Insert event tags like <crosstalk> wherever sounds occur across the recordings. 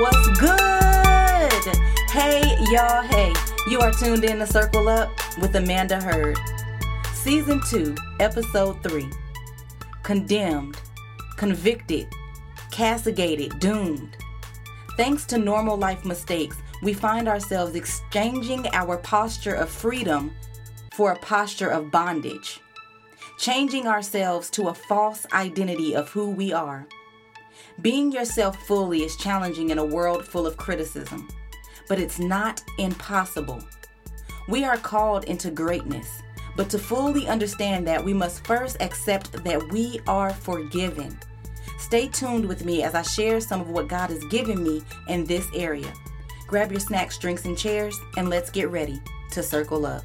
What's good? Hey, y'all. Hey, you are tuned in to Circle Up with Amanda Heard. Season 2, Episode 3 Condemned, Convicted, Castigated, Doomed. Thanks to normal life mistakes, we find ourselves exchanging our posture of freedom for a posture of bondage, changing ourselves to a false identity of who we are. Being yourself fully is challenging in a world full of criticism, but it's not impossible. We are called into greatness, but to fully understand that, we must first accept that we are forgiven. Stay tuned with me as I share some of what God has given me in this area. Grab your snacks, drinks, and chairs, and let's get ready to circle up.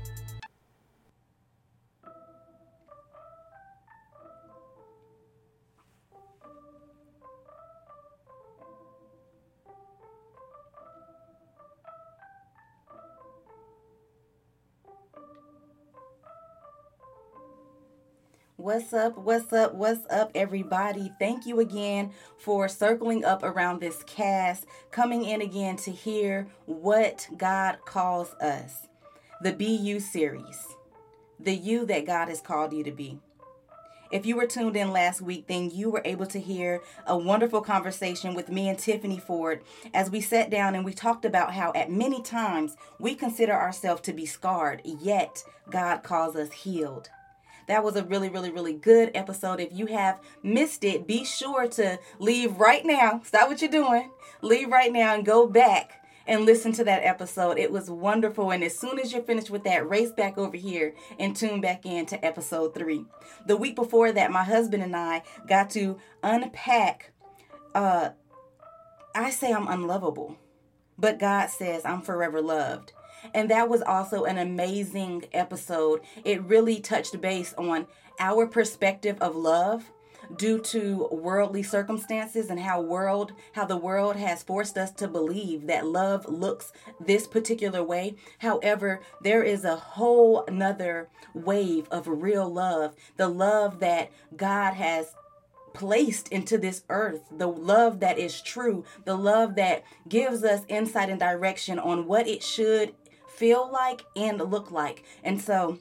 What's up? What's up? What's up, everybody? Thank you again for circling up around this cast, coming in again to hear what God calls us. The You series, the you that God has called you to be. If you were tuned in last week, then you were able to hear a wonderful conversation with me and Tiffany Ford as we sat down and we talked about how at many times we consider ourselves to be scarred, yet God calls us healed. That was a really, really, really good episode. If you have missed it, be sure to leave right now. Stop what you're doing. Leave right now and go back and listen to that episode. It was wonderful. And as soon as you're finished with that, race back over here and tune back in to episode three. The week before that, my husband and I got to unpack. Uh, I say I'm unlovable, but God says I'm forever loved. And that was also an amazing episode. It really touched base on our perspective of love due to worldly circumstances and how world how the world has forced us to believe that love looks this particular way however there is a whole another wave of real love the love that god has placed into this earth, the love that is true, the love that gives us insight and direction on what it should feel like and look like. And so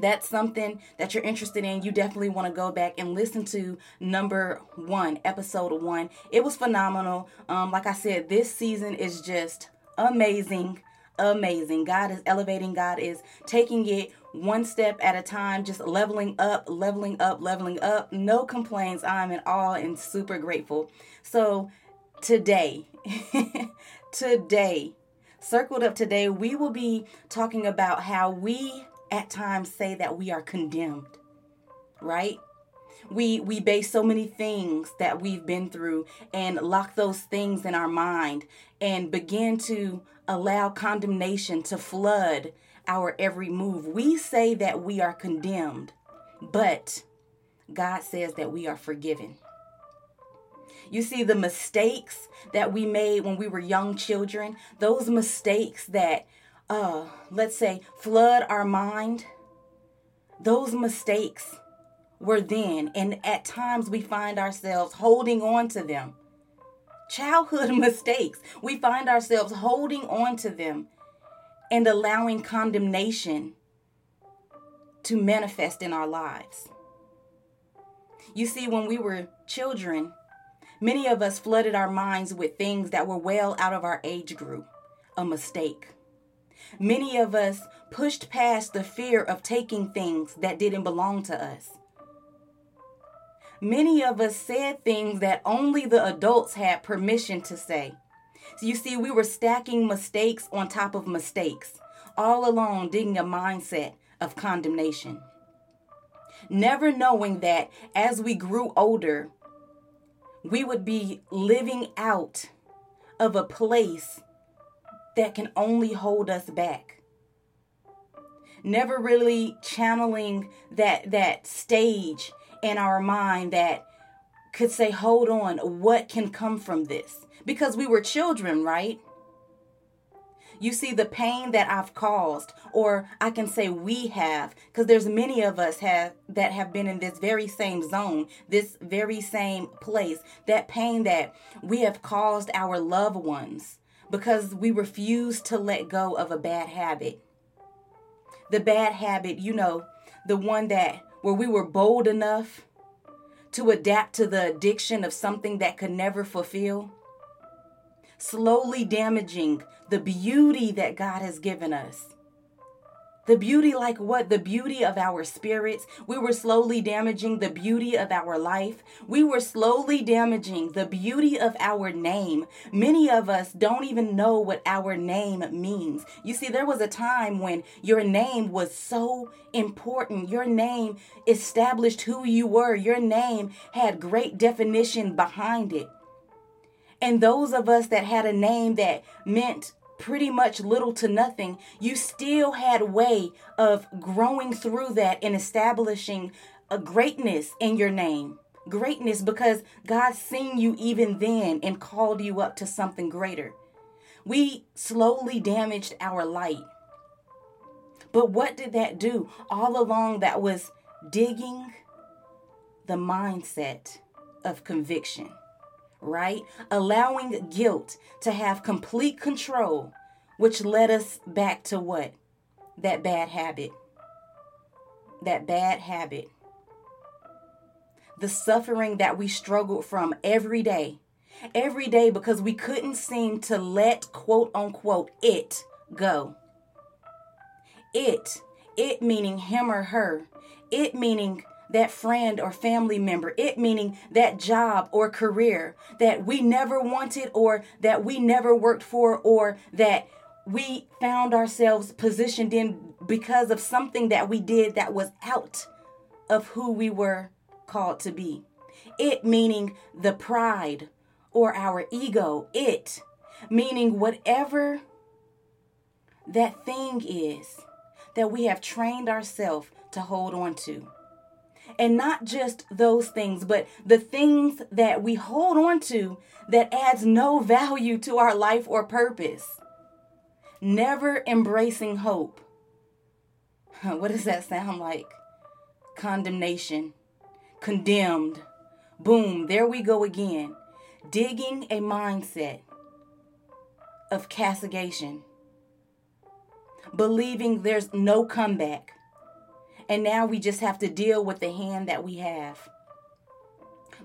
that's something that you're interested in, you definitely want to go back and listen to number one, episode one. It was phenomenal. Um, like I said, this season is just amazing, amazing. God is elevating, God is taking it one step at a time, just leveling up, leveling up, leveling up. No complaints. I'm in awe and super grateful. So today, <laughs> today, Circled Up today, we will be talking about how we at times say that we are condemned, right? We we base so many things that we've been through and lock those things in our mind and begin to allow condemnation to flood our every move. We say that we are condemned, but God says that we are forgiven. You see, the mistakes that we made when we were young children, those mistakes that, uh, let's say, flood our mind, those mistakes were then. And at times we find ourselves holding on to them. Childhood <laughs> mistakes, we find ourselves holding on to them and allowing condemnation to manifest in our lives. You see, when we were children, Many of us flooded our minds with things that were well out of our age group, a mistake. Many of us pushed past the fear of taking things that didn't belong to us. Many of us said things that only the adults had permission to say. So you see, we were stacking mistakes on top of mistakes, all along digging a mindset of condemnation. Never knowing that as we grew older, we would be living out of a place that can only hold us back. Never really channeling that that stage in our mind that could say hold on what can come from this? Because we were children right You see the pain that I've caused, or I can say we have, because there's many of us have that have been in this very same zone, this very same place. That pain that we have caused our loved ones because we refuse to let go of a bad habit. The bad habit, you know, the one that where we were bold enough to adapt to the addiction of something that could never fulfill slowly damaging the beauty that God has given us. The beauty, like what? The beauty of our spirits. We were slowly damaging the beauty of our life. We were slowly damaging the beauty of our name. Many of us don't even know what our name means. You see, there was a time when your name was so important. Your name established who you were, your name had great definition behind it. And those of us that had a name that meant pretty much little to nothing, you still had a way of growing through that and establishing a greatness in your name. Greatness because God seen you even then and called you up to something greater. We slowly damaged our light. But what did that do? All along, that was digging the mindset of conviction right? Allowing guilt to have complete control, which led us back to what? That bad habit. That bad habit. The suffering that we struggled from every day. Every day because we couldn't seem to let quote unquote it go. It, it meaning him or her, it meaning that friend or family member, it meaning that job or career that we never wanted or that we never worked for or that we found ourselves positioned in because of something that we did that was out of who we were called to be. It meaning the pride or our ego. It meaning whatever that thing is that we have trained ourselves to hold on to. And not just those things, but the things that we hold on to that adds no value to our life or purpose. Never embracing hope. What does that sound like? Condemnation. Condemned. Boom, there we go again. Digging a mindset of castigation. Believing there's no comeback and now we just have to deal with the hand that we have.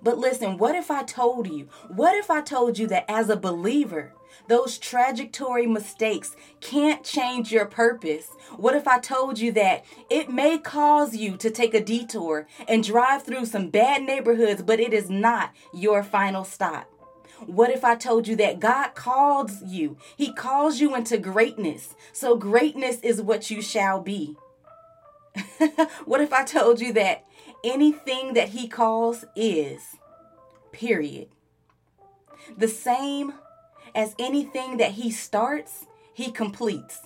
But listen, what if I told you? What if I told you that as a believer, those trajectory mistakes can't change your purpose? What if I told you that it may cause you to take a detour and drive through some bad neighborhoods, but it is not your final stop? What if I told you that God calls you? He calls you into greatness. So greatness is what you shall be. <laughs> what if I told you that anything that he calls is, period? The same as anything that he starts, he completes.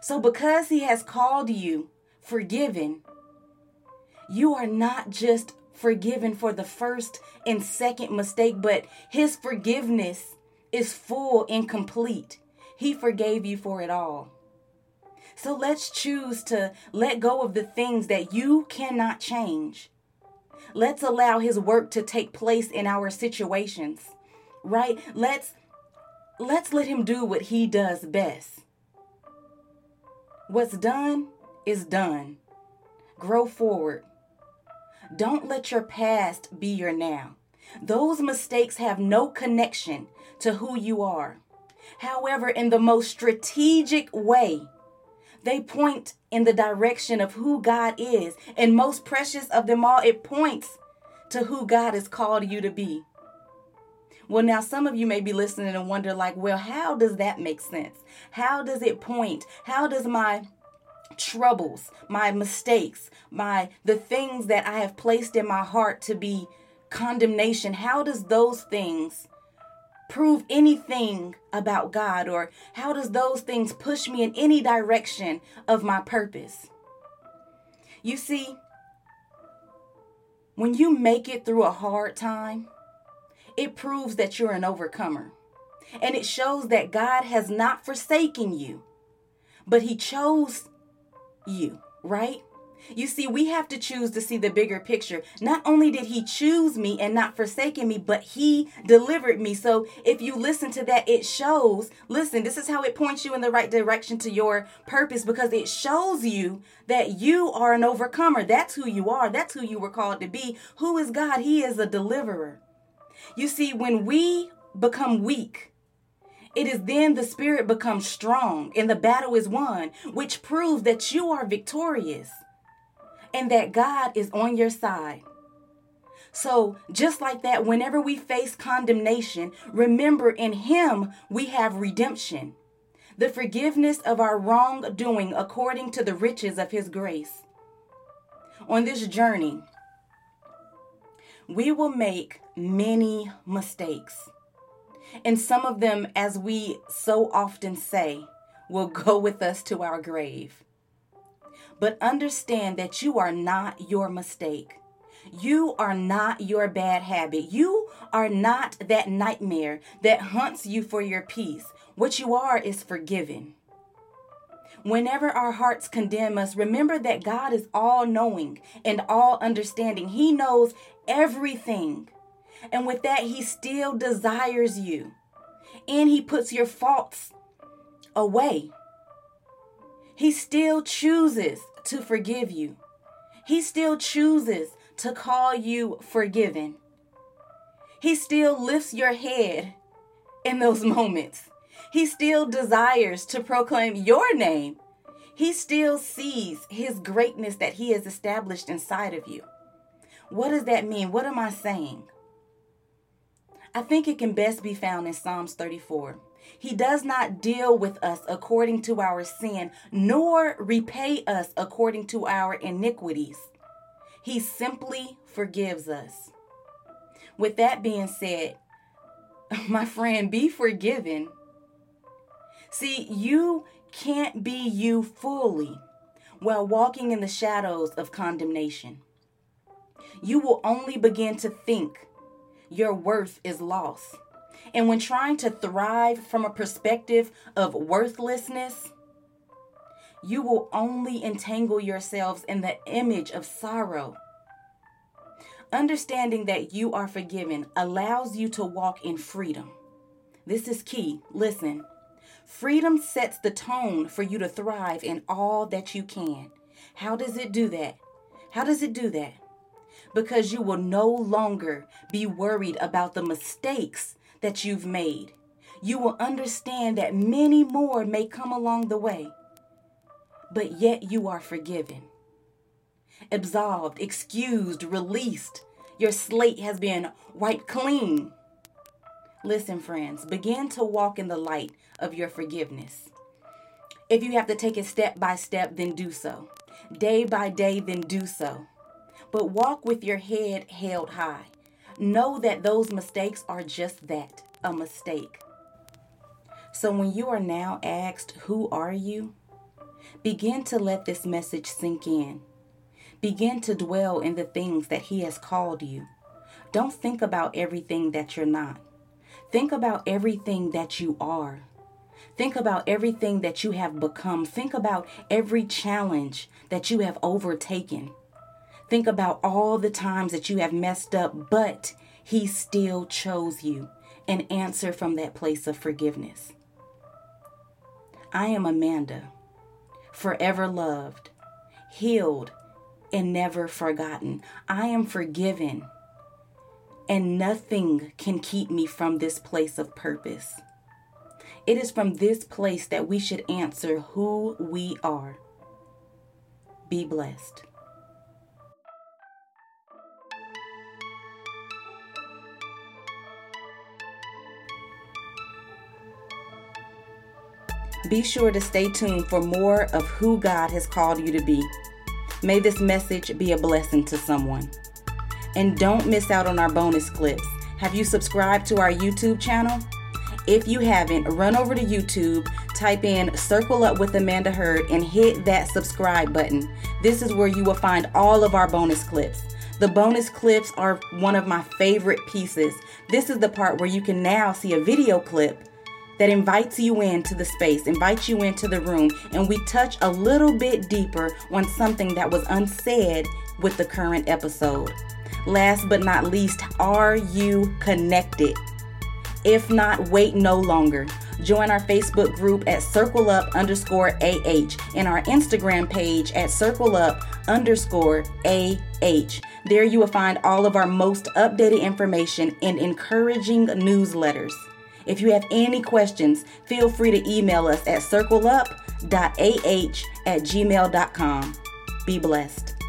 So because he has called you forgiven, you are not just forgiven for the first and second mistake, but his forgiveness is full and complete. He forgave you for it all. So let's choose to let go of the things that you cannot change. Let's allow his work to take place in our situations. Right? Let's let's let him do what he does best. What's done is done. Grow forward. Don't let your past be your now. Those mistakes have no connection to who you are. However, in the most strategic way, they point in the direction of who God is. And most precious of them all, it points to who God has called you to be. Well, now some of you may be listening and wonder, like, well, how does that make sense? How does it point? How does my troubles, my mistakes, my the things that I have placed in my heart to be condemnation, how does those things prove anything about God or how does those things push me in any direction of my purpose? You see, when you make it through a hard time, it proves that you're an overcomer. And it shows that God has not forsaken you, but He chose you, right? You see, we have to choose to see the bigger picture. Not only did he choose me and not forsaken me, but he delivered me. So if you listen to that, it shows, listen, this is how it points you in the right direction to your purpose because it shows you that you are an overcomer. That's who you are. That's who you were called to be. Who is God? He is a deliverer. You see, when we become weak, it is then the spirit becomes strong and the battle is won, which proves that you are victorious and that God is on your side. So, just like that, whenever we face condemnation, remember in Him we have redemption, the forgiveness of our wrongdoing according to the riches of His grace. On this journey, we will make many mistakes. And some of them, as we so often say, will go with us to our grave. But understand that you are not your mistake. You are not your bad habit. You are not that nightmare that hunts you for your peace. What you are is forgiven. Whenever our hearts condemn us, remember that God is all knowing and all understanding. He knows everything. And with that, He still desires you. And He puts your faults away. He still chooses to forgive you. He still chooses to call you forgiven. He still lifts your head in those <laughs> moments. He still desires to proclaim your name. He still sees his greatness that he has established inside of you. What does that mean? What am I saying? I think it can best be found in Psalms 34. He does not deal with us according to our sin, nor repay us according to our iniquities. He simply forgives us. With that being said, <laughs> my friend, be forgiven. See, you can't be you fully while walking in the shadows of condemnation. You will only begin to think your worth is lost and when trying to thrive from a perspective of worthlessness, you will only entangle yourselves in the image of sorrow. Understanding that you are forgiven allows you to walk in freedom. This is key. Listen. Freedom sets the tone for you to thrive in all that you can. How does it do that? How does it do that? Because you will no longer be worried about the mistakes that you've made. You will understand that many more may come along the way, but yet you are forgiven, absolved, excused, released. Your slate has been wiped clean. Listen, friends, begin to walk in the light of your forgiveness. If you have to take it step by step, then do so. Day by day, then do so. But walk with your head held high. Know that those mistakes are just that a mistake. So when you are now asked, Who are you? begin to let this message sink in. Begin to dwell in the things that He has called you. Don't think about everything that you're not. Think about everything that you are. Think about everything that you have become. Think about every challenge that you have overtaken. Think about all the times that you have messed up, but He still chose you and answer from that place of forgiveness. I am Amanda, forever loved, healed, and never forgotten. I am forgiven, and nothing can keep me from this place of purpose. It is from this place that we should answer who we are. Be blessed. Be sure to stay tuned for more of who God has called you to be. May this message be a blessing to someone. And don't miss out on our bonus clips. Have you subscribed to our YouTube channel? If you haven't, run over to YouTube, type in Circle Up with Amanda Heard, and hit that subscribe button. This is where you will find all of our bonus clips. The bonus clips are one of my favorite pieces. This is the part where you can now see a video clip that invites you into the space, invites you into the room, and we touch a little bit deeper on something that was unsaid with the current episode. Last but not least, are you connected? If not, wait no longer. Join our Facebook group at Circle Up underscore AH and our Instagram page at Circle Up underscore AH. There you will find all of our most updated information and encouraging newsletters. If you have any questions, feel free to email us at circleup.ah at gmail.com. Be blessed.